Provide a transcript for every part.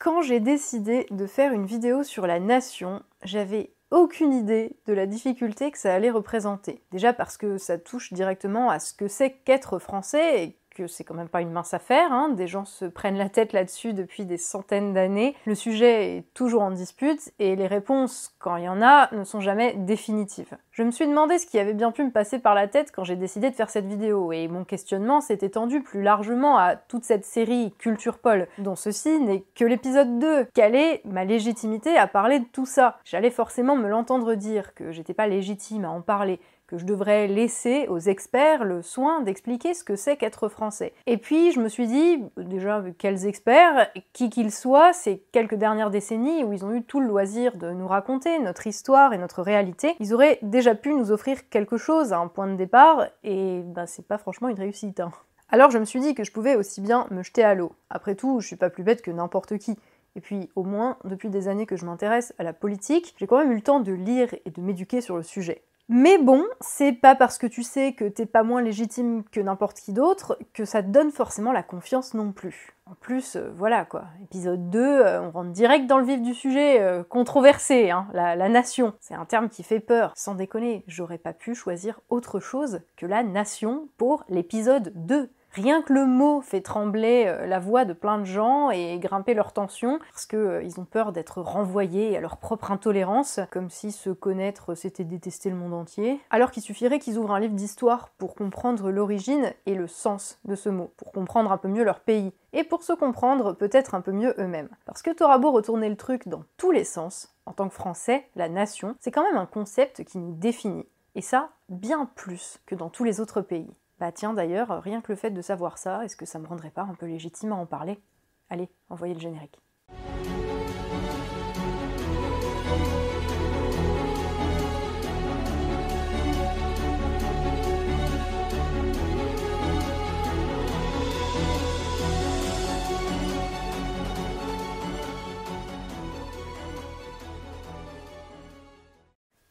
Quand j'ai décidé de faire une vidéo sur la nation, j'avais aucune idée de la difficulté que ça allait représenter. Déjà parce que ça touche directement à ce que c'est qu'être français et que c'est quand même pas une mince affaire, hein. des gens se prennent la tête là-dessus depuis des centaines d'années. Le sujet est toujours en dispute et les réponses, quand il y en a, ne sont jamais définitives. Je me suis demandé ce qui avait bien pu me passer par la tête quand j'ai décidé de faire cette vidéo et mon questionnement s'est étendu plus largement à toute cette série Culture Paul, dont ceci n'est que l'épisode 2. Quelle est ma légitimité à parler de tout ça? J'allais forcément me l'entendre dire que j'étais pas légitime à en parler, que je devrais laisser aux experts le soin d'expliquer ce que c'est qu'être français. Et puis je me suis dit, déjà, quels experts, qui qu'ils soient, ces quelques dernières décennies où ils ont eu tout le loisir de nous raconter notre histoire et notre réalité, ils auraient déjà pu nous offrir quelque chose à un point de départ, et bah c'est pas franchement une réussite. Hein. Alors je me suis dit que je pouvais aussi bien me jeter à l'eau. Après tout, je suis pas plus bête que n'importe qui. Et puis, au moins, depuis des années que je m'intéresse à la politique, j'ai quand même eu le temps de lire et de m'éduquer sur le sujet. Mais bon, c'est pas parce que tu sais que t'es pas moins légitime que n'importe qui d'autre que ça te donne forcément la confiance non plus. En plus, euh, voilà quoi, épisode 2, euh, on rentre direct dans le vif du sujet, euh, controversé, hein, la, la nation. C'est un terme qui fait peur, sans déconner, j'aurais pas pu choisir autre chose que la nation pour l'épisode 2. Rien que le mot fait trembler euh, la voix de plein de gens et grimper leur tension parce qu'ils euh, ont peur d'être renvoyés à leur propre intolérance, comme si se connaître c'était détester le monde entier. Alors qu'il suffirait qu'ils ouvrent un livre d'histoire pour comprendre l'origine et le sens de ce mot, pour comprendre un peu mieux leur pays et pour se comprendre peut-être un peu mieux eux-mêmes. Parce que t'auras beau retourner le truc dans tous les sens, en tant que Français, la nation, c'est quand même un concept qui nous définit. Et ça, bien plus que dans tous les autres pays. Bah tiens d'ailleurs, rien que le fait de savoir ça, est-ce que ça me rendrait pas un peu légitime à en parler? Allez, envoyez le générique.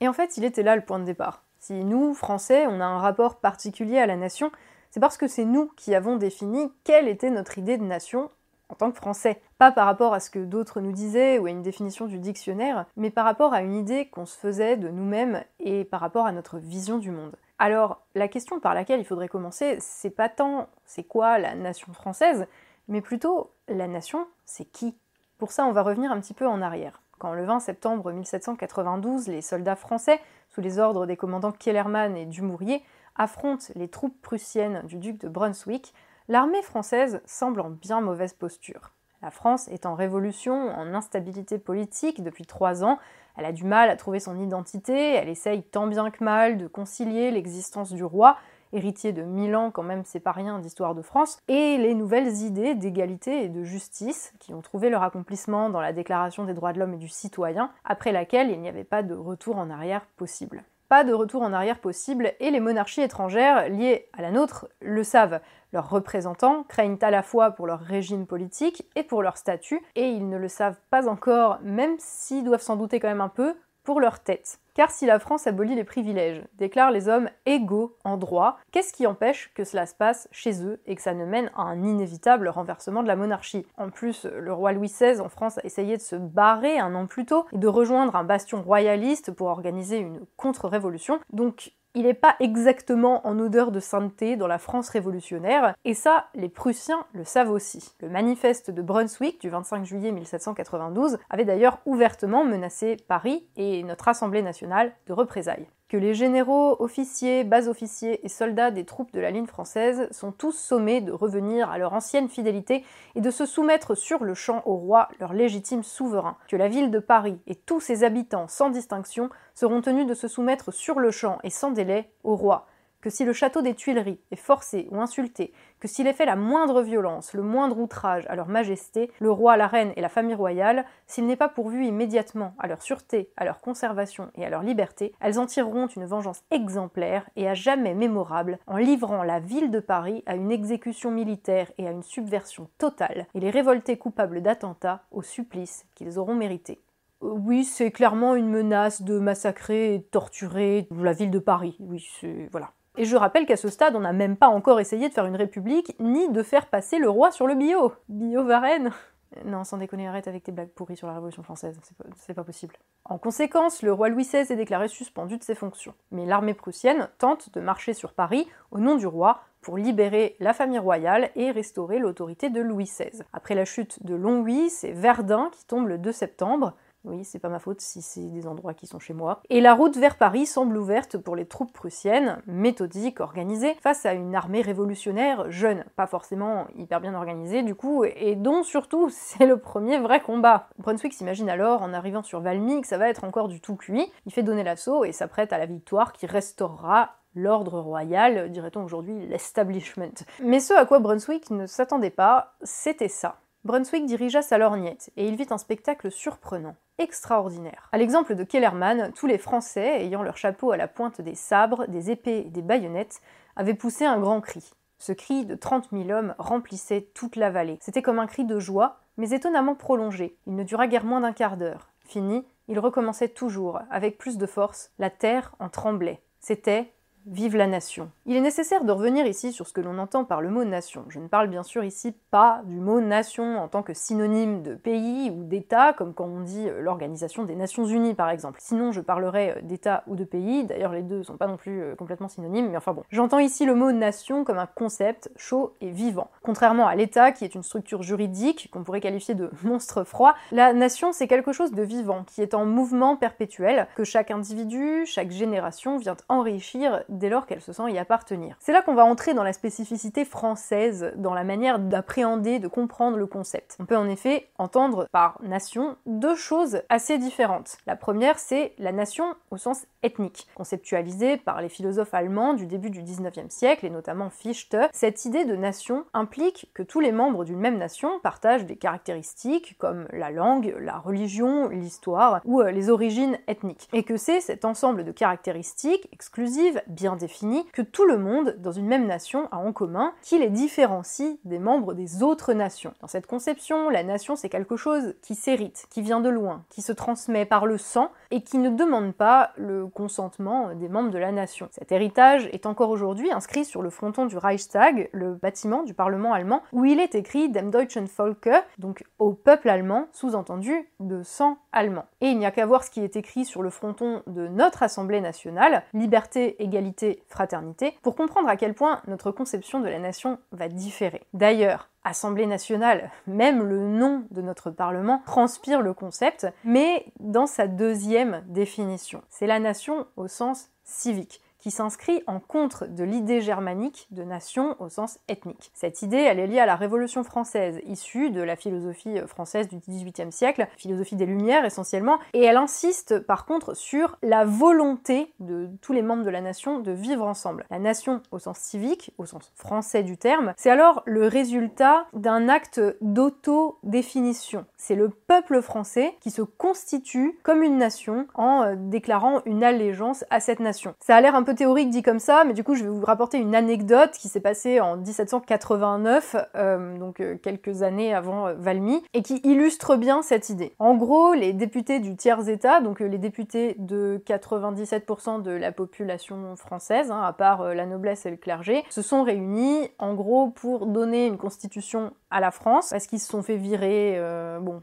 Et en fait, il était là le point de départ. Si nous, Français, on a un rapport particulier à la nation, c'est parce que c'est nous qui avons défini quelle était notre idée de nation en tant que Français. Pas par rapport à ce que d'autres nous disaient ou à une définition du dictionnaire, mais par rapport à une idée qu'on se faisait de nous-mêmes et par rapport à notre vision du monde. Alors, la question par laquelle il faudrait commencer, c'est pas tant c'est quoi la nation française, mais plutôt la nation, c'est qui? Pour ça, on va revenir un petit peu en arrière. Quand le 20 septembre 1792, les soldats français sous les ordres des commandants Kellermann et Dumouriez, affrontent les troupes prussiennes du duc de Brunswick, l'armée française semble en bien mauvaise posture. La France est en révolution, en instabilité politique depuis trois ans, elle a du mal à trouver son identité, elle essaye tant bien que mal de concilier l'existence du roi héritier de Milan, quand même c'est pas rien d'histoire de France, et les nouvelles idées d'égalité et de justice qui ont trouvé leur accomplissement dans la Déclaration des droits de l'homme et du citoyen, après laquelle il n'y avait pas de retour en arrière possible. Pas de retour en arrière possible, et les monarchies étrangères liées à la nôtre le savent. Leurs représentants craignent à la fois pour leur régime politique et pour leur statut, et ils ne le savent pas encore, même s'ils doivent s'en douter quand même un peu, pour leur tête. Car si la France abolit les privilèges, déclare les hommes égaux en droit, qu'est-ce qui empêche que cela se passe chez eux et que ça ne mène à un inévitable renversement de la monarchie? En plus, le roi Louis XVI en France a essayé de se barrer un an plus tôt et de rejoindre un bastion royaliste pour organiser une contre-révolution, donc il n'est pas exactement en odeur de sainteté dans la France révolutionnaire, et ça, les Prussiens le savent aussi. Le manifeste de Brunswick du 25 juillet 1792 avait d'ailleurs ouvertement menacé Paris et notre Assemblée nationale de représailles que les généraux, officiers, bas-officiers et soldats des troupes de la ligne française sont tous sommés de revenir à leur ancienne fidélité et de se soumettre sur le champ au roi, leur légitime souverain, que la ville de Paris et tous ses habitants sans distinction seront tenus de se soumettre sur le champ et sans délai au roi, que si le château des Tuileries est forcé ou insulté, que s'il est fait la moindre violence, le moindre outrage à leur majesté, le roi, la reine et la famille royale, s'il n'est pas pourvu immédiatement à leur sûreté, à leur conservation et à leur liberté, elles en tireront une vengeance exemplaire et à jamais mémorable en livrant la ville de Paris à une exécution militaire et à une subversion totale, et les révoltés coupables d'attentats au supplice qu'ils auront mérité. Euh, oui, c'est clairement une menace de massacrer et de torturer la ville de Paris. Oui, c'est. voilà. Et je rappelle qu'à ce stade, on n'a même pas encore essayé de faire une république, ni de faire passer le roi sur le bio. Bio Varenne Non, sans déconner, arrête avec tes blagues pourries sur la Révolution française, c'est pas, pas, possible. En conséquence, le roi Louis XVI est déclaré suspendu de ses fonctions. Mais l'armée prussienne tente de marcher sur Paris au nom du roi pour libérer la famille royale et restaurer l'autorité de Louis XVI. Après la chute de Longwy, c'est Verdun qui tombe le 2 septembre. Oui, c'est pas ma faute si c'est des endroits qui sont chez moi. Et la route vers Paris semble ouverte pour les troupes prussiennes, méthodiques, organisées, face à une armée révolutionnaire jeune, pas forcément hyper bien organisée du coup, et dont surtout c'est le premier vrai combat. Brunswick s'imagine alors, en arrivant sur Valmy, que ça va être encore du tout cuit. Il fait donner l'assaut et s'apprête à la victoire qui restaurera l'ordre royal, dirait-on aujourd'hui l'establishment. Mais ce à quoi Brunswick ne s'attendait pas, c'était ça. Brunswick dirigea sa lorgnette et il vit un spectacle surprenant, extraordinaire. À l'exemple de Kellerman, tous les Français, ayant leur chapeau à la pointe des sabres, des épées et des baïonnettes, avaient poussé un grand cri. Ce cri de 30 000 hommes remplissait toute la vallée. C'était comme un cri de joie, mais étonnamment prolongé. Il ne dura guère moins d'un quart d'heure. Fini, il recommençait toujours, avec plus de force, la terre en tremblait. C'était Vive la nation. Il est nécessaire de revenir ici sur ce que l'on entend par le mot nation. Je ne parle bien sûr ici pas du mot nation en tant que synonyme de pays ou d'État, comme quand on dit euh, l'Organisation des Nations Unies par exemple. Sinon, je parlerais euh, d'État ou de pays. D'ailleurs, les deux sont pas non plus euh, complètement synonymes, mais enfin bon. J'entends ici le mot nation comme un concept chaud et vivant. Contrairement à l'État, qui est une structure juridique qu'on pourrait qualifier de monstre froid, la nation c'est quelque chose de vivant, qui est en mouvement perpétuel, que chaque individu, chaque génération vient enrichir dès lors qu'elle se sent y appartenir. C'est là qu'on va entrer dans la spécificité française, dans la manière d'appréhender, de comprendre le concept. On peut en effet entendre par nation deux choses assez différentes. La première, c'est la nation au sens ethnique, conceptualisée par les philosophes allemands du début du 19e siècle, et notamment Fichte. Cette idée de nation implique que tous les membres d'une même nation partagent des caractéristiques comme la langue, la religion, l'histoire ou euh, les origines ethniques, et que c'est cet ensemble de caractéristiques exclusives, bien défini que tout le monde dans une même nation a en commun qui les différencie des membres des autres nations. Dans cette conception, la nation c'est quelque chose qui s'hérite, qui vient de loin, qui se transmet par le sang et qui ne demande pas le consentement des membres de la nation. Cet héritage est encore aujourd'hui inscrit sur le fronton du Reichstag, le bâtiment du Parlement allemand, où il est écrit Dem deutschen Volke, donc au peuple allemand, sous-entendu de sang allemand. Et il n'y a qu'à voir ce qui est écrit sur le fronton de notre Assemblée nationale, liberté, égalité, fraternité, pour comprendre à quel point notre conception de la nation va différer. D'ailleurs, Assemblée nationale, même le nom de notre Parlement transpire le concept, mais dans sa deuxième définition. C'est la nation au sens civique qui s'inscrit en contre de l'idée germanique de nation au sens ethnique. Cette idée, elle est liée à la Révolution française, issue de la philosophie française du XVIIIe siècle, philosophie des Lumières essentiellement, et elle insiste par contre sur la volonté de tous les membres de la nation de vivre ensemble. La nation au sens civique, au sens français du terme, c'est alors le résultat d'un acte d'auto-définition. C'est le peuple français qui se constitue comme une nation en euh, déclarant une allégeance à cette nation. Ça a l'air un peu théorique dit comme ça, mais du coup je vais vous rapporter une anecdote qui s'est passée en 1789, euh, donc euh, quelques années avant Valmy, et qui illustre bien cette idée. En gros, les députés du tiers-État, donc les députés de 97% de la population française, hein, à part la noblesse et le clergé, se sont réunis en gros pour donner une constitution à la France, parce qu'ils se sont fait virer,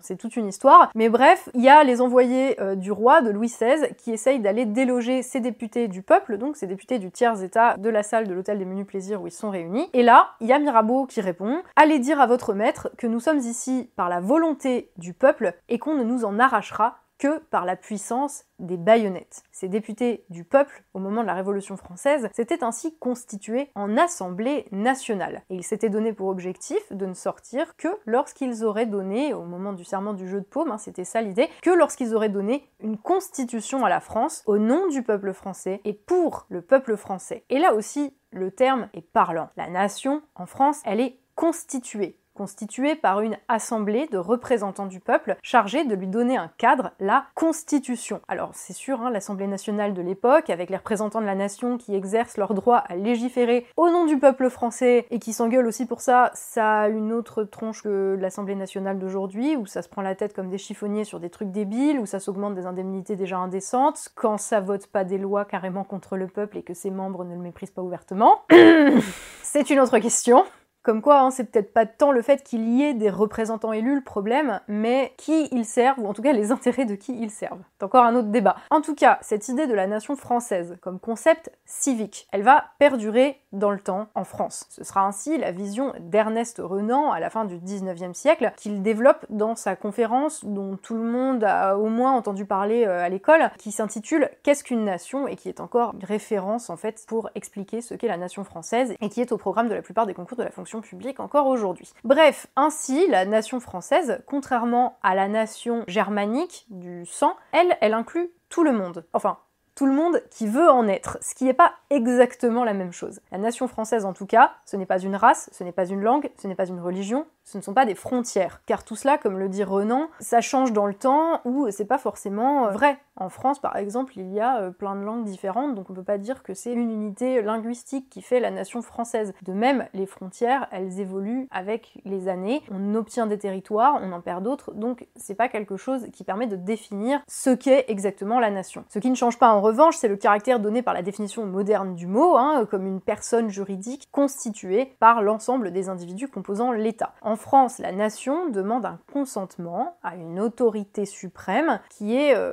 c'est toute une histoire, mais bref, il y a les envoyés du roi, de Louis XVI, qui essayent d'aller déloger ces députés du peuple, donc ces députés du tiers-état de la salle de l'hôtel des menus plaisirs où ils sont réunis. Et là, il y a Mirabeau qui répond Allez dire à votre maître que nous sommes ici par la volonté du peuple et qu'on ne nous en arrachera que par la puissance des baïonnettes. Ces députés du peuple, au moment de la Révolution française, s'étaient ainsi constitués en Assemblée nationale. Et ils s'étaient donné pour objectif de ne sortir que lorsqu'ils auraient donné, au moment du serment du jeu de paume, hein, c'était ça l'idée, que lorsqu'ils auraient donné une constitution à la France au nom du peuple français et pour le peuple français. Et là aussi, le terme est parlant. La nation, en France, elle est constituée constituée par une assemblée de représentants du peuple chargée de lui donner un cadre, la Constitution. Alors c'est sûr, hein, l'Assemblée nationale de l'époque, avec les représentants de la nation qui exercent leur droit à légiférer au nom du peuple français et qui s'engueulent aussi pour ça, ça a une autre tronche que l'Assemblée nationale d'aujourd'hui, où ça se prend la tête comme des chiffonniers sur des trucs débiles, où ça s'augmente des indemnités déjà indécentes, quand ça vote pas des lois carrément contre le peuple et que ses membres ne le méprisent pas ouvertement. c'est une autre question. Comme quoi, hein, c'est peut-être pas tant le fait qu'il y ait des représentants élus le problème, mais qui ils servent, ou en tout cas les intérêts de qui ils servent. C'est encore un autre débat. En tout cas, cette idée de la nation française comme concept civique, elle va perdurer dans le temps en France. Ce sera ainsi la vision d'Ernest Renan à la fin du 19e siècle qu'il développe dans sa conférence dont tout le monde a au moins entendu parler euh, à l'école, qui s'intitule Qu'est-ce qu'une nation? et qui est encore une référence en fait pour expliquer ce qu'est la nation française et qui est au programme de la plupart des concours de la fonction publique encore aujourd'hui. Bref, ainsi la nation française, contrairement à la nation germanique du sang, elle, elle inclut tout le monde. Enfin, tout le monde qui veut en être, ce qui n'est pas exactement la même chose. La nation française en tout cas, ce n'est pas une race, ce n'est pas une langue, ce n'est pas une religion, ce ne sont pas des frontières. Car tout cela, comme le dit Renan, ça change dans le temps ou c'est pas forcément vrai. En France, par exemple, il y a euh, plein de langues différentes, donc on peut pas dire que c'est une unité linguistique qui fait la nation française. De même, les frontières, elles évoluent avec les années. On obtient des territoires, on en perd d'autres, donc c'est pas quelque chose qui permet de définir ce qu'est exactement la nation. Ce qui ne change pas en revanche, c'est le caractère donné par la définition moderne du mot, hein, comme une personne juridique constituée par l'ensemble des individus composant l'État. En France, la nation demande un consentement à une autorité suprême qui est euh,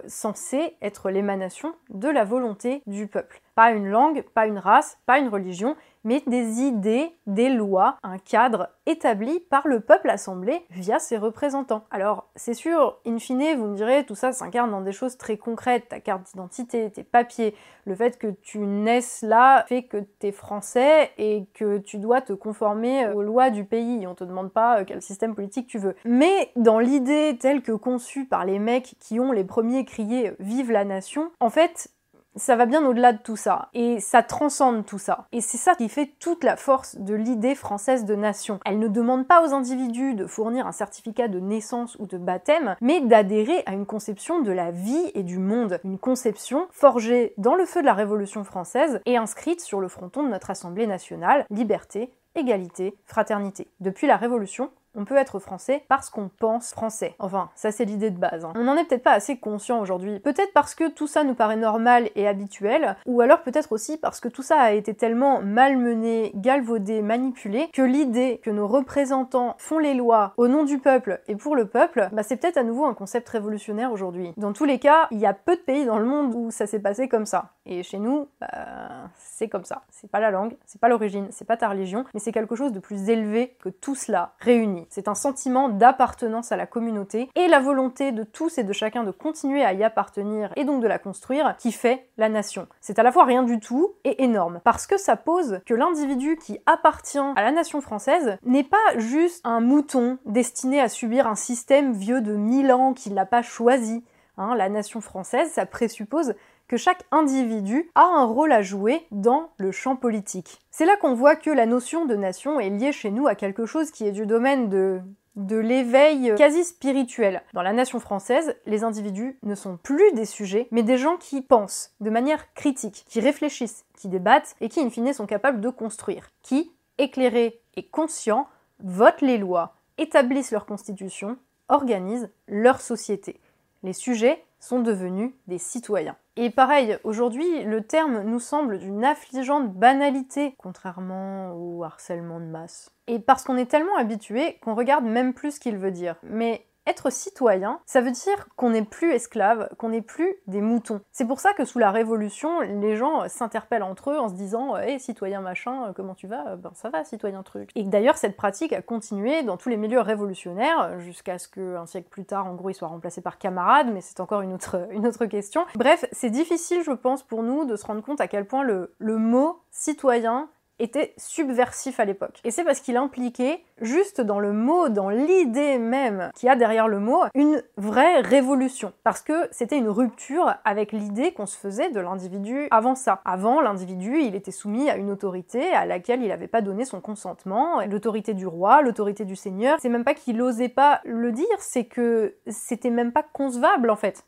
être l'émanation de la volonté du peuple. Pas une langue, pas une race, pas une religion, mais des idées, des lois, un cadre établi par le peuple assemblé via ses représentants. Alors, c'est sûr, in fine, vous me direz, tout ça s'incarne dans des choses très concrètes, ta carte d'identité, tes papiers, le fait que tu naisses là fait que tu es français et que tu dois te conformer aux lois du pays, on te demande pas euh, quel système politique tu veux. Mais dans l'idée telle que conçue par les mecs qui ont les premiers crié Vive la nation, en fait, ça va bien au-delà de tout ça, et ça transcende tout ça. Et c'est ça qui fait toute la force de l'idée française de nation. Elle ne demande pas aux individus de fournir un certificat de naissance ou de baptême, mais d'adhérer à une conception de la vie et du monde. Une conception forgée dans le feu de la Révolution française et inscrite sur le fronton de notre Assemblée nationale, liberté, égalité, fraternité. Depuis la Révolution, on peut être français parce qu'on pense français. Enfin, ça c'est l'idée de base. Hein. On n'en est peut-être pas assez conscient aujourd'hui. Peut-être parce que tout ça nous paraît normal et habituel, ou alors peut-être aussi parce que tout ça a été tellement malmené, galvaudé, manipulé, que l'idée que nos représentants font les lois au nom du peuple et pour le peuple, bah c'est peut-être à nouveau un concept révolutionnaire aujourd'hui. Dans tous les cas, il y a peu de pays dans le monde où ça s'est passé comme ça. Et chez nous, bah, c'est comme ça. C'est pas la langue, c'est pas l'origine, c'est pas ta religion, mais c'est quelque chose de plus élevé que tout cela réuni. C'est un sentiment d'appartenance à la communauté et la volonté de tous et de chacun de continuer à y appartenir et donc de la construire qui fait la nation. C'est à la fois rien du tout et énorme parce que ça pose que l'individu qui appartient à la nation française n'est pas juste un mouton destiné à subir un système vieux de mille ans qu'il n'a pas choisi. Hein, la nation française, ça présuppose que chaque individu a un rôle à jouer dans le champ politique. C'est là qu'on voit que la notion de nation est liée chez nous à quelque chose qui est du domaine de de l'éveil quasi spirituel. Dans la nation française, les individus ne sont plus des sujets, mais des gens qui pensent de manière critique, qui réfléchissent, qui débattent et qui, in fine, sont capables de construire, qui, éclairés et conscients, votent les lois, établissent leur constitution, organisent leur société. Les sujets sont devenus des citoyens. Et pareil, aujourd'hui, le terme nous semble d'une affligeante banalité, contrairement au harcèlement de masse. Et parce qu'on est tellement habitué qu'on regarde même plus ce qu'il veut dire. Mais être citoyen, ça veut dire qu'on n'est plus esclave, qu'on n'est plus des moutons. C'est pour ça que sous la Révolution, les gens s'interpellent entre eux en se disant Hé, citoyen machin, euh, comment tu vas? Ben ça va, citoyen truc. Et d'ailleurs, cette pratique a continué dans tous les milieux révolutionnaires, jusqu'à ce qu'un siècle plus tard, en gros, soit remplacé par camarade, mais c'est encore une autre, une autre question. Bref, c'est difficile, je pense, pour nous de se rendre compte à quel point le, le mot citoyen était subversif à l'époque. Et c'est parce qu'il impliquait, juste dans le mot, dans l'idée même qu'il y a derrière le mot, une vraie révolution. Parce que c'était une rupture avec l'idée qu'on se faisait de l'individu avant ça. Avant, l'individu, il était soumis à une autorité à laquelle il n'avait pas donné son consentement, l'autorité du roi, l'autorité du seigneur. C'est même pas qu'il osait pas le dire, c'est que c'était même pas concevable en fait.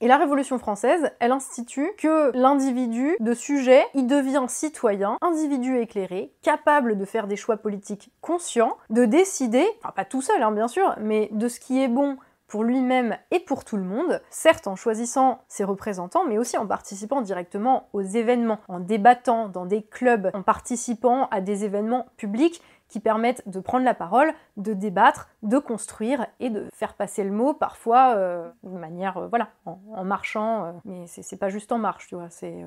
Et la Révolution française, elle institue que l'individu de sujet, il devient citoyen, individu éclairé, capable de faire des choix politiques conscients, de décider, enfin pas tout seul hein, bien sûr, mais de ce qui est bon pour lui-même et pour tout le monde, certes en choisissant ses représentants, mais aussi en participant directement aux événements, en débattant dans des clubs, en participant à des événements publics qui permettent de prendre la parole, de débattre, de construire et de faire passer le mot parfois euh, de manière, euh, voilà, en, marchant, euh, mais c'est pas juste en marche, tu vois, c'est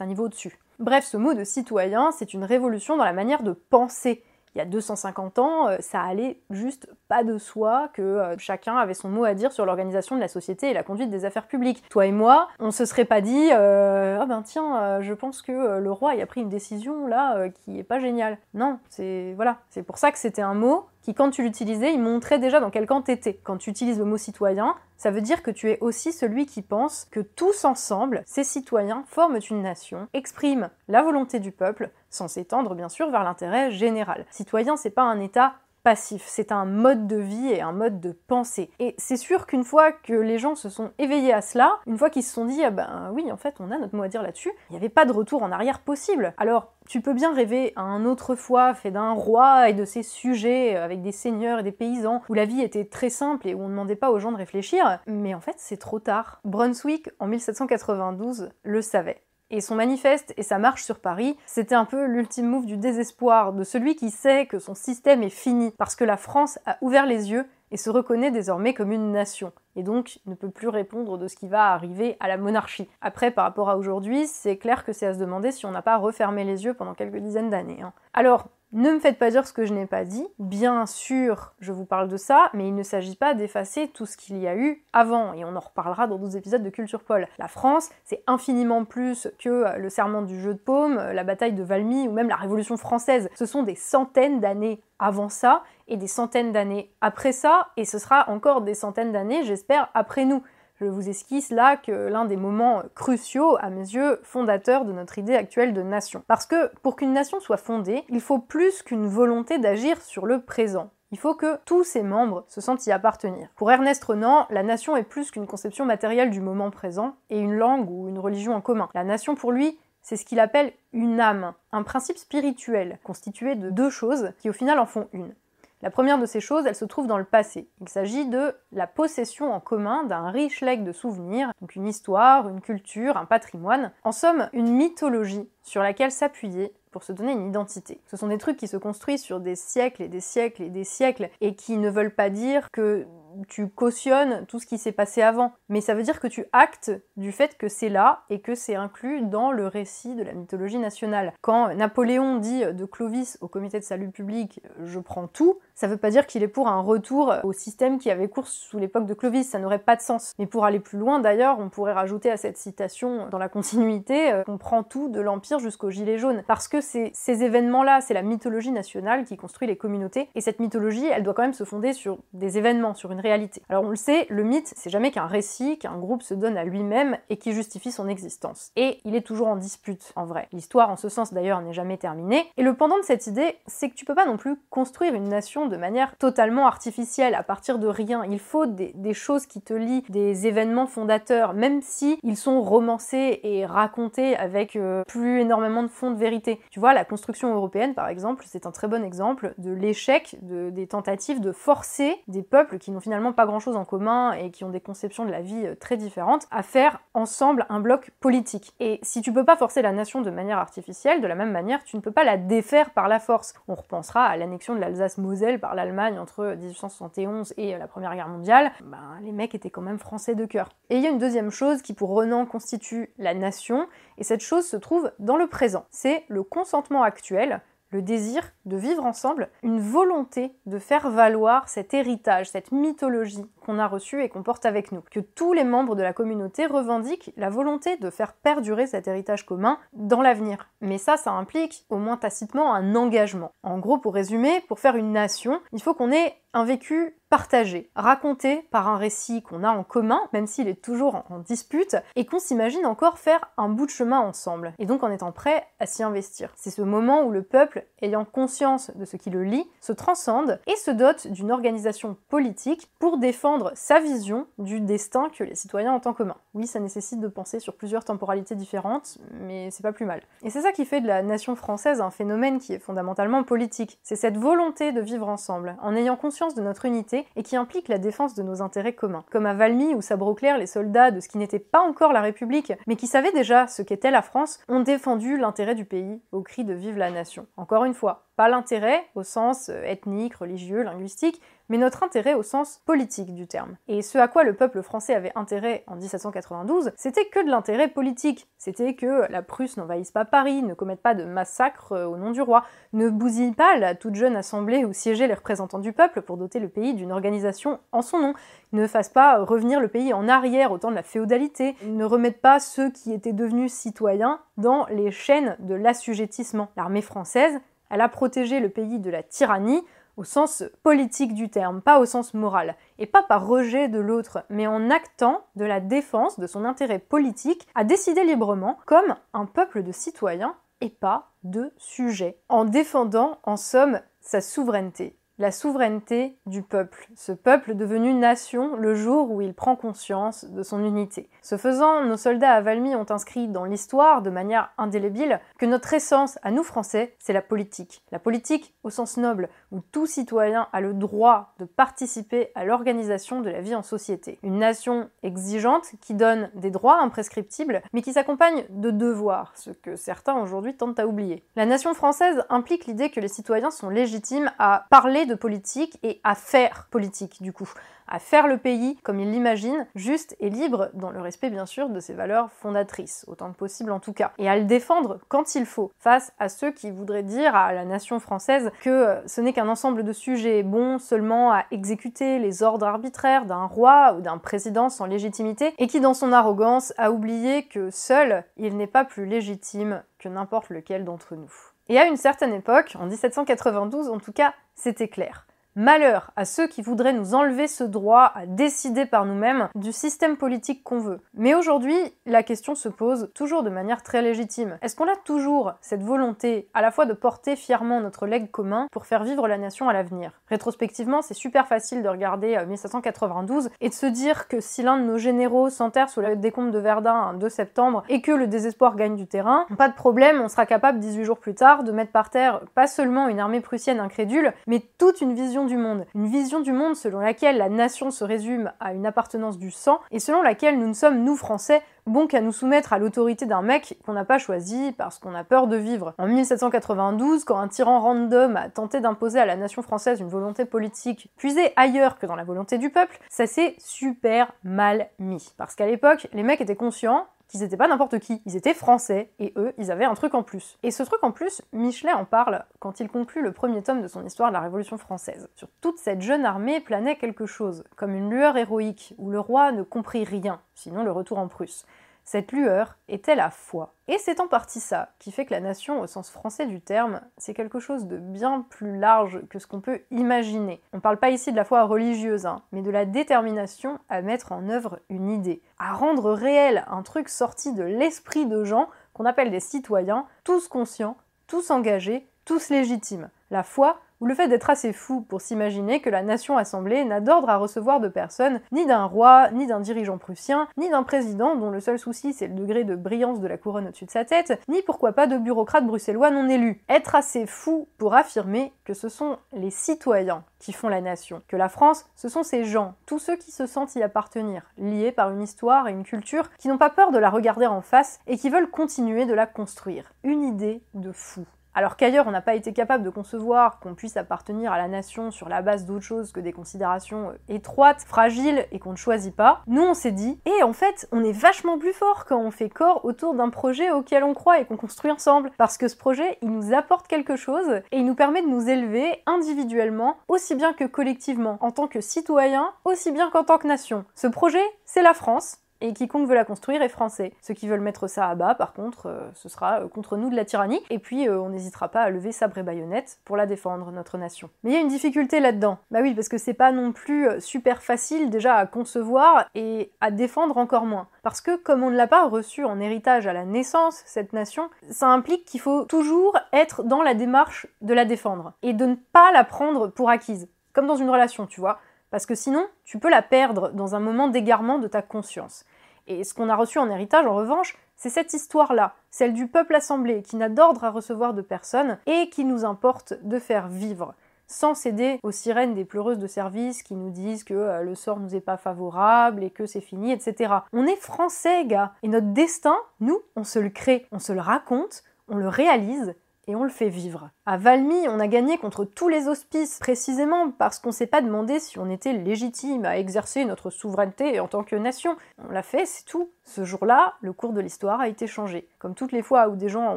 un niveau au-dessus. Bref, ce mot de citoyen, c'est une révolution dans la manière de penser il y a 250 ans, euh, ça allait juste pas de soi que euh, chacun avait son mot à dire sur l'organisation de la société et la conduite des affaires publiques. Toi et moi, on se serait pas dit euh, ah ben tiens, je pense que le roi a pris une décision là qui est pas géniale. Non, c'est voilà, c'est pour ça que c'était un mot qui, quand tu l'utilisais, il montrait déjà dans quel camp t'étais. Quand tu utilises le mot citoyen, ça veut dire que tu es aussi celui qui pense que tous ensemble, ces citoyens forment une nation, expriment la volonté du peuple, sans s'étendre bien sûr vers l'intérêt général. Citoyen, c'est pas un état passif, c'est un mode de vie et un mode de pensée. Et c'est sûr qu'une fois que les gens se sont éveillés à cela, une fois qu'ils se sont dit ah ben oui en fait on a notre mot à dire là-dessus, il n'y avait pas de retour en arrière possible. Alors tu peux bien rêver à un autre foi fait d'un roi et de ses sujets avec des seigneurs et des paysans où la vie était très simple et où on ne demandait pas aux gens de réfléchir, mais en fait c'est trop tard. Brunswick en 1792 le savait. Et son manifeste et sa marche sur Paris, c'était un peu l'ultime move du désespoir, de celui qui sait que son système est fini, parce que la France a ouvert les yeux et se reconnaît désormais comme une nation, et donc ne peut plus répondre de ce qui va arriver à la monarchie. Après, par rapport à aujourd'hui, c'est clair que c'est à se demander si on n'a pas refermé les yeux pendant quelques dizaines d'années. Hein. Alors, ne me faites pas dire ce que je n'ai pas dit. Bien sûr, je vous parle de ça, mais il ne s'agit pas d'effacer tout ce qu'il y a eu avant, et on en reparlera dans d'autres épisodes de Culture Paul. La France, c'est infiniment plus que le serment du jeu de paume, la bataille de Valmy ou même la Révolution française. Ce sont des centaines d'années avant ça et des centaines d'années après ça, et ce sera encore des centaines d'années, j'espère, après nous. Je vous esquisse là que l'un des moments cruciaux, à mes yeux, fondateurs de notre idée actuelle de nation. Parce que pour qu'une nation soit fondée, il faut plus qu'une volonté d'agir sur le présent. Il faut que tous ses membres se sentent y appartenir. Pour Ernest Renan, la nation est plus qu'une conception matérielle du moment présent et une langue ou une religion en commun. La nation pour lui, c'est ce qu'il appelle une âme, un principe spirituel constitué de deux choses qui au final en font une. La première de ces choses, elle se trouve dans le passé. Il s'agit de la possession en commun d'un riche legs de souvenirs, donc une histoire, une culture, un patrimoine, en somme une mythologie sur laquelle s'appuyer pour se donner une identité. Ce sont des trucs qui se construisent sur des siècles et des siècles et des siècles et qui ne veulent pas dire que tu cautionnes tout ce qui s'est passé avant, mais ça veut dire que tu actes du fait que c'est là et que c'est inclus dans le récit de la mythologie nationale. Quand Napoléon dit de Clovis au comité de salut public je prends tout, ça veut pas dire qu'il est pour un retour au système qui avait cours sous l'époque de Clovis, ça n'aurait pas de sens. Mais pour aller plus loin d'ailleurs, on pourrait rajouter à cette citation dans la continuité euh, qu'on prend tout de l'Empire jusqu'au Gilet jaune. Parce que c'est ces événements-là, c'est la mythologie nationale qui construit les communautés, et cette mythologie, elle doit quand même se fonder sur des événements, sur une réalité. Alors on le sait, le mythe, c'est jamais qu'un récit qu'un groupe se donne à lui-même et qui justifie son existence. Et il est toujours en dispute, en vrai. L'histoire, en ce sens d'ailleurs, n'est jamais terminée. Et le pendant de cette idée, c'est que tu peux pas non plus construire une nation de manière totalement artificielle, à partir de rien. Il faut des, choses qui te lient, des événements fondateurs, même si ils sont romancés et racontés avec euh, plus énormément de fonds de vérité. Tu vois, la construction européenne, par exemple, c'est un très bon exemple de l'échec de, des tentatives de forcer des peuples qui n'ont finalement pas grand-chose en commun et qui ont des conceptions de la vie euh, très différentes à faire ensemble un bloc politique. Et si tu peux pas forcer la nation de manière artificielle, de la même manière, tu ne peux pas la défaire par la force. On repensera à l'annexion de l'Alsace-Moselle par l'Allemagne entre 1871 et la Première Guerre mondiale, ben, les mecs étaient quand même français de cœur. Et il y a une deuxième chose qui pour Renan constitue la nation, et cette chose se trouve dans le présent. C'est le consentement actuel le désir de vivre ensemble, une volonté de faire valoir cet héritage, cette mythologie qu'on a reçue et qu'on porte avec nous. Que tous les membres de la communauté revendiquent la volonté de faire perdurer cet héritage commun dans l'avenir. Mais ça, ça implique au moins tacitement un engagement. En gros, pour résumer, pour faire une nation, il faut qu'on ait un vécu partagé, raconté par un récit qu'on a en commun, même s'il est toujours en dispute, et qu'on s'imagine encore faire un bout de chemin ensemble, et donc en étant prêt à s'y investir. C'est ce moment où le peuple, ayant conscience de ce qui le lie, se transcende et se dote d'une organisation politique pour défendre sa vision du destin que les citoyens ont en commun. Oui, ça nécessite de penser sur plusieurs temporalités différentes, mais c'est pas plus mal. Et c'est ça qui fait de la nation française un phénomène qui est fondamentalement politique. C'est cette volonté de vivre ensemble, en ayant conscience de notre unité et qui implique la défense de nos intérêts communs. Comme à Valmy ou Sabre-Clair, les soldats de ce qui n'était pas encore la République, mais qui savaient déjà ce qu'était la France, ont défendu l'intérêt du pays au cri de Vive la nation. Encore une fois, pas l'intérêt au sens ethnique, religieux, linguistique, mais notre intérêt au sens politique du terme. Et ce à quoi le peuple français avait intérêt en 1792, c'était que de l'intérêt politique. C'était que la Prusse n'envahisse pas Paris, ne commette pas de massacre euh, au nom du roi, ne bousille pas la toute jeune assemblée où siégeaient les représentants du peuple pour doter le pays d'une organisation en son nom, ne fasse pas revenir le pays en arrière au temps de la féodalité, ne remette pas ceux qui étaient devenus citoyens dans les chaînes de l'assujettissement. L'armée française, elle a protégé le pays de la tyrannie au sens politique du terme, pas au sens moral, et pas par rejet de l'autre, mais en actant de la défense de son intérêt politique à décider librement comme un peuple de citoyens et pas de sujets, en défendant en somme sa souveraineté la souveraineté du peuple, ce peuple devenu nation le jour où il prend conscience de son unité. Ce faisant, nos soldats à Valmy ont inscrit dans l'histoire, de manière indélébile, que notre essence, à nous Français, c'est la politique. La politique au sens noble, où tout citoyen a le droit de participer à l'organisation de la vie en société. Une nation exigeante qui donne des droits imprescriptibles, mais qui s'accompagne de devoirs, ce que certains aujourd'hui tentent à oublier. La nation française implique l'idée que les citoyens sont légitimes à parler de politique et à faire politique du coup, à faire le pays comme il l'imagine, juste et libre, dans le respect bien sûr de ses valeurs fondatrices, autant que possible en tout cas, et à le défendre quand il faut, face à ceux qui voudraient dire à la nation française que euh, ce n'est qu'un ensemble de sujets bons seulement à exécuter les ordres arbitraires d'un roi ou d'un président sans légitimité, et qui dans son arrogance a oublié que seul il n'est pas plus légitime que n'importe lequel d'entre nous. Et à une certaine époque, en 1792 en tout cas, c'était clair. Malheur à ceux qui voudraient nous enlever ce droit à décider par nous-mêmes du système politique qu'on veut. Mais aujourd'hui, la question se pose toujours de manière très légitime. Est-ce qu'on a toujours cette volonté à la fois de porter fièrement notre legs commun pour faire vivre la nation à l'avenir? Rétrospectivement, c'est super facile de regarder 1792 euh, et de se dire que si l'un de nos généraux s'enterre sous la décompte de Verdun un 2 septembre et que le désespoir gagne du terrain, pas de problème, on sera capable 18 jours plus tard de mettre par terre pas seulement une armée prussienne incrédule, mais toute une vision du monde. Une vision du monde selon laquelle la nation se résume à une appartenance du sang et selon laquelle nous ne sommes, nous Français, bons qu'à nous soumettre à l'autorité d'un mec qu'on n'a pas choisi parce qu'on a peur de vivre. En 1792, quand un tyran random a tenté d'imposer à la nation française une volonté politique puisée ailleurs que dans la volonté du peuple, ça s'est super mal mis. Parce qu'à l'époque, les mecs étaient conscients qu'ils étaient pas n'importe qui, ils étaient français, et eux, ils avaient un truc en plus. Et ce truc en plus, Michelet en parle quand il conclut le premier tome de son histoire de la Révolution française. Sur toute cette jeune armée planait quelque chose, comme une lueur héroïque, où le roi ne comprit rien, sinon le retour en Prusse. Cette lueur était la foi. Et c'est en partie ça qui fait que la nation, au sens français du terme, c'est quelque chose de bien plus large que ce qu'on peut imaginer. On parle pas ici de la foi religieuse, hein, mais de la détermination à mettre en œuvre une idée, à rendre réel un truc sorti de l'esprit de gens qu'on appelle des citoyens, tous conscients, tous engagés, tous légitimes. La foi, ou le fait d'être assez fou pour s'imaginer que la nation assemblée n'a d'ordre à recevoir de personne, ni d'un roi, ni d'un dirigeant prussien, ni d'un président dont le seul souci c'est le degré de brillance de la couronne au-dessus de sa tête, ni pourquoi pas de bureaucrates bruxellois non élus. Être assez fou pour affirmer que ce sont les citoyens qui font la nation, que la France, ce sont ces gens, tous ceux qui se sentent y appartenir, liés par une histoire et une culture, qui n'ont pas peur de la regarder en face et qui veulent continuer de la construire. Une idée de fou. Alors qu'ailleurs on n'a pas été capable de concevoir qu'on puisse appartenir à la nation sur la base d'autre chose que des considérations euh, étroites, fragiles et qu'on ne choisit pas, nous on s'est dit, et en fait on est vachement plus fort quand on fait corps autour d'un projet auquel on croit et qu'on construit ensemble. Parce que ce projet, il nous apporte quelque chose et il nous permet de nous élever individuellement, aussi bien que collectivement, en tant que citoyens, aussi bien qu'en tant que nation. Ce projet, c'est la France, et quiconque veut la construire est français. Ceux qui veulent mettre ça à bas, par contre, euh, ce sera euh, contre nous de la tyrannie, et puis euh, on n'hésitera pas à lever sabre et baïonnette pour la défendre, notre nation. Mais il y a une difficulté là-dedans. Bah oui, parce que c'est pas non plus super facile déjà à concevoir et à défendre encore moins. Parce que comme on ne l'a pas reçu en héritage à la naissance, cette nation, ça implique qu'il faut toujours être dans la démarche de la défendre, et de ne pas la prendre pour acquise. Comme dans une relation, tu vois parce que sinon, tu peux la perdre dans un moment d'égarement de ta conscience. Et ce qu'on a reçu en héritage, en revanche, c'est cette histoire-là, celle du peuple assemblé qui n'a d'ordre à recevoir de personne et qui nous importe de faire vivre sans céder aux sirènes des pleureuses de service qui nous disent que euh, le sort nous est pas favorable et que c'est fini, etc. On est français, gars, et notre destin, nous, on se le crée, on se le raconte, on le réalise et on le fait vivre. À Valmy, on a gagné contre tous les hospices, précisément parce qu'on s'est pas demandé si on était légitime à exercer notre souveraineté en tant que nation. On l'a fait, c'est tout. Ce jour-là, le cours de l'histoire a été changé. Comme toutes les fois où des gens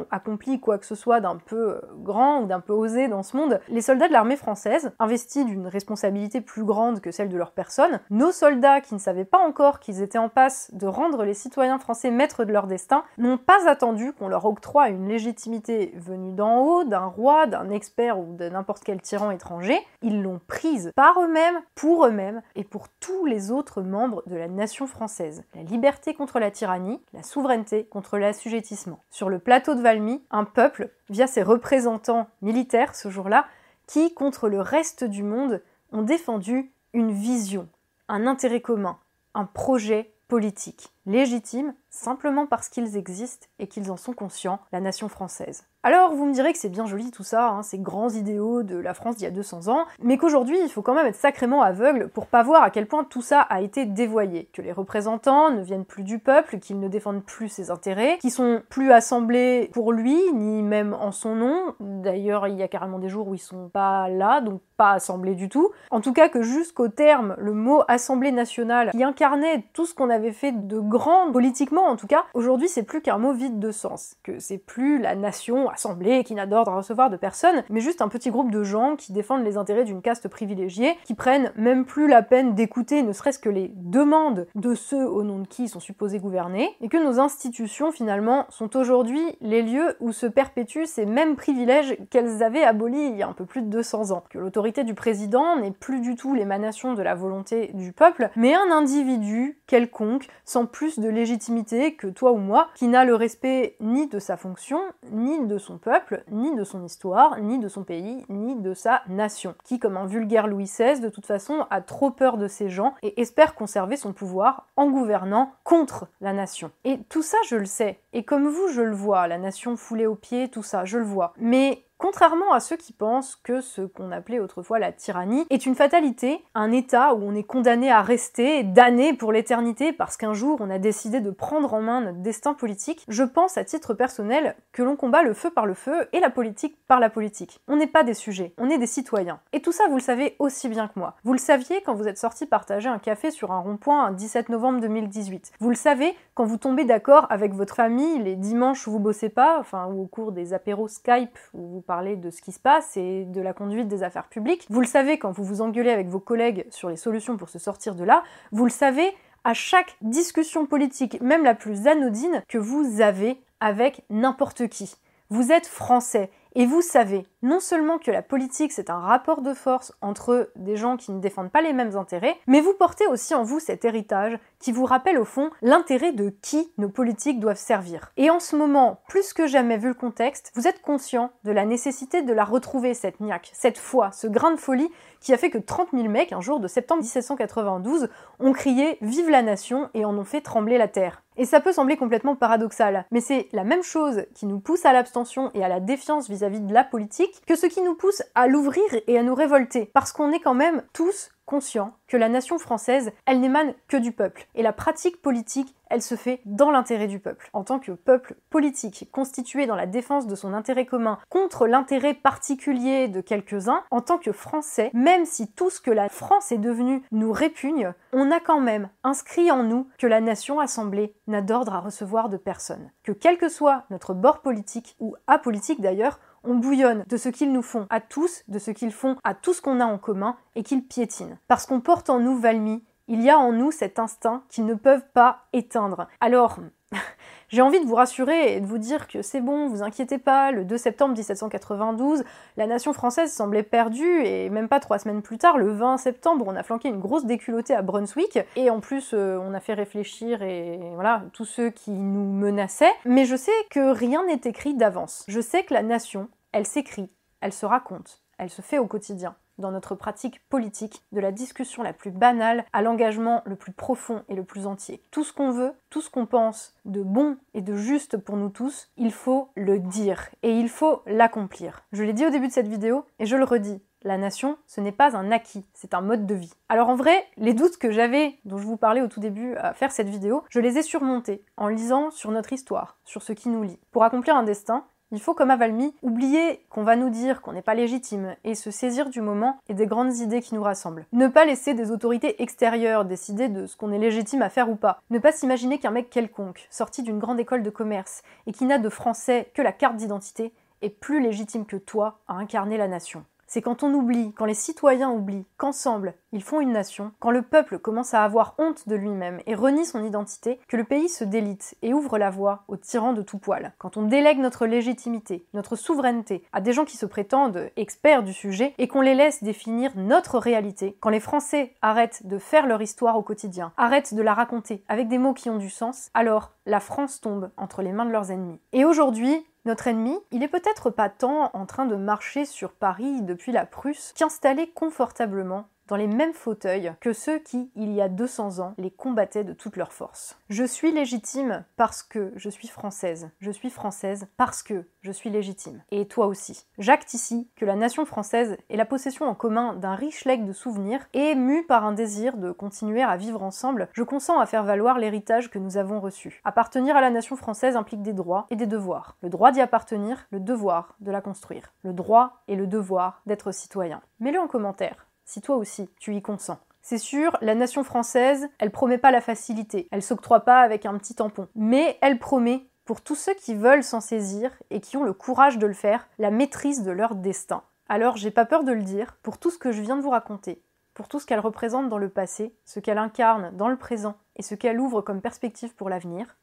ont accompli quoi que ce soit d'un peu euh, grand ou d'un peu osé dans ce monde, les soldats de l'armée française, investis d'une responsabilité plus grande que celle de leur personne, nos soldats qui ne savaient pas encore qu'ils étaient en passe de rendre les citoyens français maîtres de leur destin, n'ont pas attendu qu'on leur octroie une légitimité venue d'en haut, d'un roi, d'un expert ou de n'importe quel tyran étranger. Ils l'ont prise par eux-mêmes, pour eux-mêmes et pour tous les autres membres de la nation française. La liberté contre la tyrannie, la souveraineté contre l'assujettissement. Sur le plateau de Valmy, un peuple, via ses représentants militaires ce jour-là, qui, contre le reste du monde, ont défendu une vision, un intérêt commun, un projet politique, légitime simplement parce qu'ils existent et qu'ils en sont conscients, la nation française. Alors vous me direz que c'est bien joli tout ça, hein, ces grands idéaux de la France d'il y a 200 ans, mais qu'aujourd'hui il faut quand même être sacrément aveugle pour pas voir à quel point tout ça a été dévoyé, que les représentants ne viennent plus du peuple, qu'ils ne défendent plus ses intérêts, qu'ils sont plus assemblés pour lui, ni même en son nom. D'ailleurs il y a carrément des jours où ils sont pas là, donc pas assemblés du tout. En tout cas que jusqu'au terme, le mot Assemblée nationale, qui incarnait tout ce qu'on avait fait de grand politiquement en tout cas, aujourd'hui c'est plus qu'un mot vide de sens, que c'est plus la nation assemblée qui n'a d'ordre à recevoir de personne, mais juste un petit groupe de gens qui défendent les intérêts d'une caste privilégiée, qui prennent même plus la peine d'écouter ne serait-ce que les demandes de ceux au nom de qui ils sont supposés gouverner, et que nos institutions finalement sont aujourd'hui les lieux où se perpétuent ces mêmes privilèges qu'elles avaient abolis il y a un peu plus de 200 ans, que l'autorité du président n'est plus du tout l'émanation de la volonté du peuple, mais un individu quelconque, sans plus de légitimité que toi ou moi, qui n'a le respect ni de sa fonction, ni de son peuple, ni de son histoire, ni de son pays, ni de sa nation, qui, comme un vulgaire Louis XVI, de toute façon, a trop peur de ces gens et espère conserver son pouvoir en gouvernant contre la nation. Et tout ça, je le sais. Et comme vous, je le vois, la nation foulée aux pieds, tout ça, je le vois. Mais Contrairement à ceux qui pensent que ce qu'on appelait autrefois la tyrannie est une fatalité, un état où on est condamné à rester, damné pour l'éternité parce qu'un jour on a décidé de prendre en main notre destin politique, je pense à titre personnel que l'on combat le feu par le feu et la politique par la politique. On n'est pas des sujets, on est des citoyens. Et tout ça vous le savez aussi bien que moi. Vous le saviez quand vous êtes sorti partager un café sur un rond-point un 17 novembre 2018. Vous le savez quand vous tombez d'accord avec votre famille les dimanches où vous bossez pas, enfin ou au cours des apéros Skype où vous parler de ce qui se passe et de la conduite des affaires publiques. Vous le savez quand vous vous engueulez avec vos collègues sur les solutions pour se sortir de là. Vous le savez à chaque discussion politique, même la plus anodine, que vous avez avec n'importe qui. Vous êtes français et vous savez non seulement que la politique c'est un rapport de force entre des gens qui ne défendent pas les mêmes intérêts, mais vous portez aussi en vous cet héritage qui vous rappelle au fond l'intérêt de qui nos politiques doivent servir. Et en ce moment, plus que jamais vu le contexte, vous êtes conscient de la nécessité de la retrouver cette niaque, cette foi, ce grain de folie qui a fait que 30 000 mecs, un jour de septembre 1792, ont crié Vive la nation et en ont fait trembler la terre. Et ça peut sembler complètement paradoxal, mais c'est la même chose qui nous pousse à l'abstention et à la défiance vis-à-vis de la politique que ce qui nous pousse à l'ouvrir et à nous révolter. Parce qu'on est quand même tous conscients que la nation française, elle n'émane que du peuple. Et la pratique politique, elle se fait dans l'intérêt du peuple. En tant que peuple politique, constitué dans la défense de son intérêt commun contre l'intérêt particulier de quelques-uns, en tant que Français, même si tout ce que la France est devenue nous répugne, on a quand même inscrit en nous que la nation assemblée n'a d'ordre à recevoir de personne. Que quel que soit notre bord politique, ou apolitique d'ailleurs, on bouillonne de ce qu'ils nous font à tous, de ce qu'ils font à tout ce qu'on a en commun, et qu'ils piétinent. Parce qu'on porte en nous Valmy, il y a en nous cet instinct qu'ils ne peuvent pas éteindre. Alors, j'ai envie de vous rassurer et de vous dire que c'est bon, vous inquiétez pas, le 2 septembre 1792, la nation française semblait perdue et même pas trois semaines plus tard, le 20 septembre, on a flanqué une grosse déculottée à Brunswick et en plus euh, on a fait réfléchir et voilà tous ceux qui nous menaçaient. Mais je sais que rien n'est écrit d'avance. Je sais que la nation, elle s'écrit, elle se raconte, elle se fait au quotidien. Dans notre pratique politique, de la discussion la plus banale à l'engagement le plus profond et le plus entier. Tout ce qu'on veut, tout ce qu'on pense de bon et de juste pour nous tous, il faut le dire et il faut l'accomplir. Je l'ai dit au début de cette vidéo et je le redis. La nation, ce n'est pas un acquis, c'est un mode de vie. Alors en vrai, les doutes que j'avais, dont je vous parlais au tout début à faire cette vidéo, je les ai surmontés en lisant sur notre histoire, sur ce qui nous lie. Pour accomplir un destin, il faut, comme à Valmy, oublier qu'on va nous dire qu'on n'est pas légitime et se saisir du moment et des grandes idées qui nous rassemblent. Ne pas laisser des autorités extérieures décider de ce qu'on est légitime à faire ou pas. Ne pas s'imaginer qu'un mec quelconque, sorti d'une grande école de commerce et qui n'a de français que la carte d'identité, est plus légitime que toi à incarner la nation. C'est quand on oublie, quand les citoyens oublient qu'ensemble, ils font une nation, quand le peuple commence à avoir honte de lui-même et renie son identité, que le pays se délite et ouvre la voie aux tyrans de tout poil. Quand on délègue notre légitimité, notre souveraineté à des gens qui se prétendent experts du sujet et qu'on les laisse définir notre réalité, quand les Français arrêtent de faire leur histoire au quotidien, arrêtent de la raconter avec des mots qui ont du sens, alors la France tombe entre les mains de leurs ennemis. Et aujourd'hui, notre ennemi, il est peut-être pas tant en train de marcher sur Paris depuis la Prusse qu'installé confortablement dans les mêmes fauteuils que ceux qui, il y a 200 ans, les combattaient de toute leur force. Je suis légitime parce que je suis française. Je suis française parce que je suis légitime. Et toi aussi. J'acte ici que la nation française est la possession en commun d'un riche legs de souvenirs et, mu par un désir de continuer à vivre ensemble, je consens à faire valoir l'héritage que nous avons reçu. Appartenir à la nation française implique des droits et des devoirs. Le droit d'y appartenir, le devoir de la construire. Le droit et le devoir d'être citoyen. Mets-le en commentaire si toi aussi tu y consens. C'est sûr, la nation française, elle promet pas la facilité, elle s'octroie pas avec un petit tampon, mais elle promet, pour tous ceux qui veulent s'en saisir et qui ont le courage de le faire, la maîtrise de leur destin. Alors j'ai pas peur de le dire, pour tout ce que je viens de vous raconter, pour tout ce qu'elle représente dans le passé, ce qu'elle incarne dans le présent et ce qu'elle ouvre comme perspective pour l'avenir,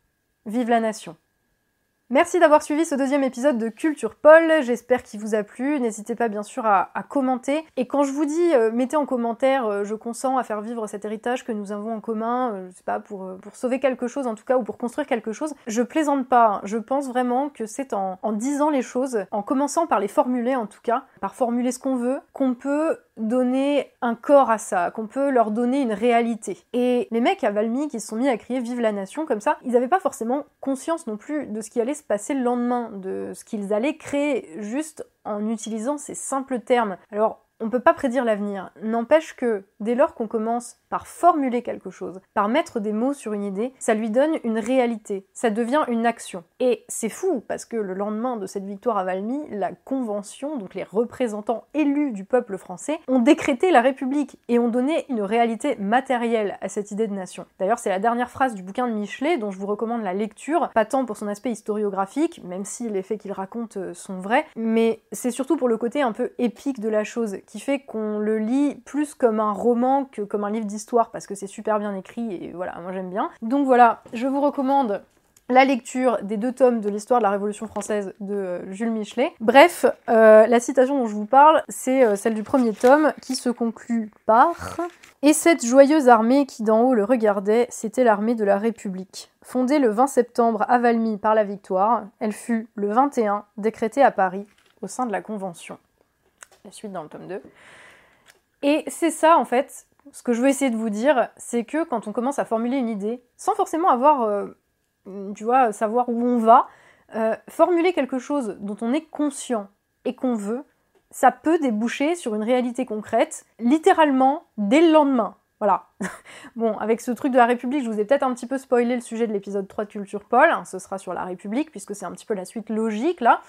vive la nation. Merci d'avoir suivi ce deuxième épisode de Culture Paul, j'espère qu'il vous a plu, n'hésitez pas bien sûr à, commenter. Et quand je vous dis euh, mettez en commentaire euh, je consens à faire vivre cet héritage que nous avons en commun, euh, je sais pas, pour, sauver quelque chose en tout cas ou pour construire quelque chose, je plaisante pas, hein. je pense vraiment que c'est en, en disant les choses, en commençant par les formuler en tout cas, par formuler ce qu'on veut, qu'on peut donner un corps à ça, qu'on peut leur donner une réalité. Et les mecs à Valmy qui se sont mis à crier Vive la nation comme ça, ils n'avaient pas forcément conscience non plus de ce qui allait se passer le lendemain, de ce qu'ils allaient créer juste en utilisant ces simples termes. Alors on ne peut pas prédire l'avenir. N'empêche que dès lors qu'on commence par formuler quelque chose, par mettre des mots sur une idée, ça lui donne une réalité, ça devient une action. Et c'est fou parce que le lendemain de cette victoire à Valmy, la Convention, donc les représentants élus du peuple français, ont décrété la République et ont donné une réalité matérielle à cette idée de nation. D'ailleurs, c'est la dernière phrase du bouquin de Michelet dont je vous recommande la lecture, pas tant pour son aspect historiographique, même si les faits qu'il raconte euh, sont vrais, mais c'est surtout pour le côté un peu épique de la chose qui fait qu'on le lit plus comme un roman que comme un livre d'histoire parce que c'est super bien écrit et voilà, moi j'aime bien. Donc voilà, je vous recommande la lecture des deux tomes de l'histoire de la Révolution française de euh, Jules Michelet. Bref, euh, la citation dont je vous parle, c'est euh, celle du premier tome qui se conclut par Et cette joyeuse armée qui d'en haut le regardait, c'était l'armée de la République. Fondée le 20 septembre à Valmy par la victoire, elle fut le 21 décrétée à Paris au sein de la Convention la suite dans le tome 2. Et c'est ça, en fait, ce que je veux essayer de vous dire, c'est que quand on commence à formuler une idée, sans forcément avoir, euh, tu vois, savoir où on va, euh, formuler quelque chose dont on est conscient et qu'on veut, ça peut déboucher sur une réalité concrète, littéralement dès le lendemain. Voilà. bon, avec ce truc de la République, je vous ai peut-être un petit peu spoilé le sujet de l'épisode 3 de Culture Paul. ce sera sur la République, puisque c'est un petit peu la suite logique là.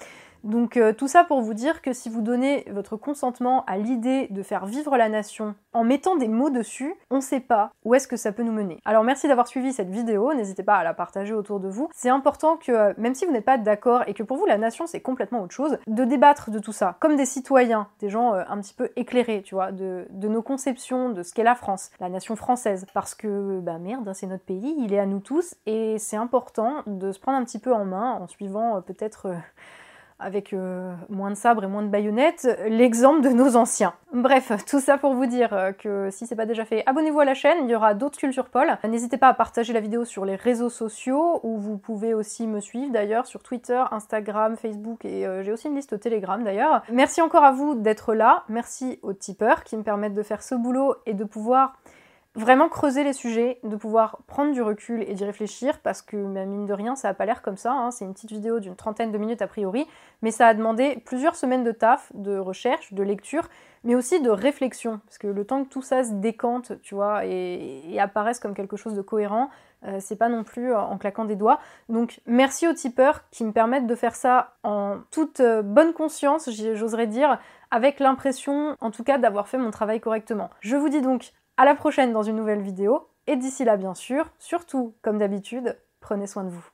Donc euh, tout ça pour vous dire que si vous donnez votre consentement à l'idée de faire vivre la nation en mettant des mots dessus, on ne sait pas où est-ce que ça peut nous mener. Alors merci d'avoir suivi cette vidéo, n'hésitez pas à la partager autour de vous. C'est important que euh, même si vous n'êtes pas d'accord et que pour vous la nation c'est complètement autre chose, de débattre de tout ça, comme des citoyens, des gens euh, un petit peu éclairés, tu vois, de, nos conceptions de ce qu'est la France, la nation française. Parce que, bah merde, c'est notre pays, il est à nous tous et c'est important de se prendre un petit peu en main en suivant peut-être avec euh, moins de sabres et moins de baïonnettes, l'exemple de nos anciens. Bref, tout ça pour vous dire euh, que si c'est pas déjà fait, abonnez-vous à la chaîne, il y aura d'autres cultures Paul. N'hésitez pas à partager la vidéo sur les réseaux sociaux, où vous pouvez aussi me suivre d'ailleurs sur Twitter, Instagram, Facebook, et euh, j'ai aussi une liste Telegram d'ailleurs. Merci encore à vous d'être là, merci aux tipeurs qui me permettent de faire ce boulot et de pouvoir vraiment creuser les sujets, de pouvoir prendre du recul et d'y réfléchir, parce que bah, mine de rien, ça n'a pas l'air comme ça, hein. c'est une petite vidéo d'une trentaine de minutes a priori, mais ça a demandé plusieurs semaines de taf, de recherche, de lecture, mais aussi de réflexion, parce que le temps que tout ça se décante, tu vois, et, apparaisse comme quelque chose de cohérent, euh, c'est pas non plus en claquant des doigts. Donc merci aux tipeurs qui me permettent de faire ça en toute euh, bonne conscience, j'oserais dire, avec l'impression en tout cas d'avoir fait mon travail correctement. Je vous dis donc à la prochaine dans une nouvelle vidéo, et d'ici là bien sûr, surtout, comme d'habitude, prenez soin de vous.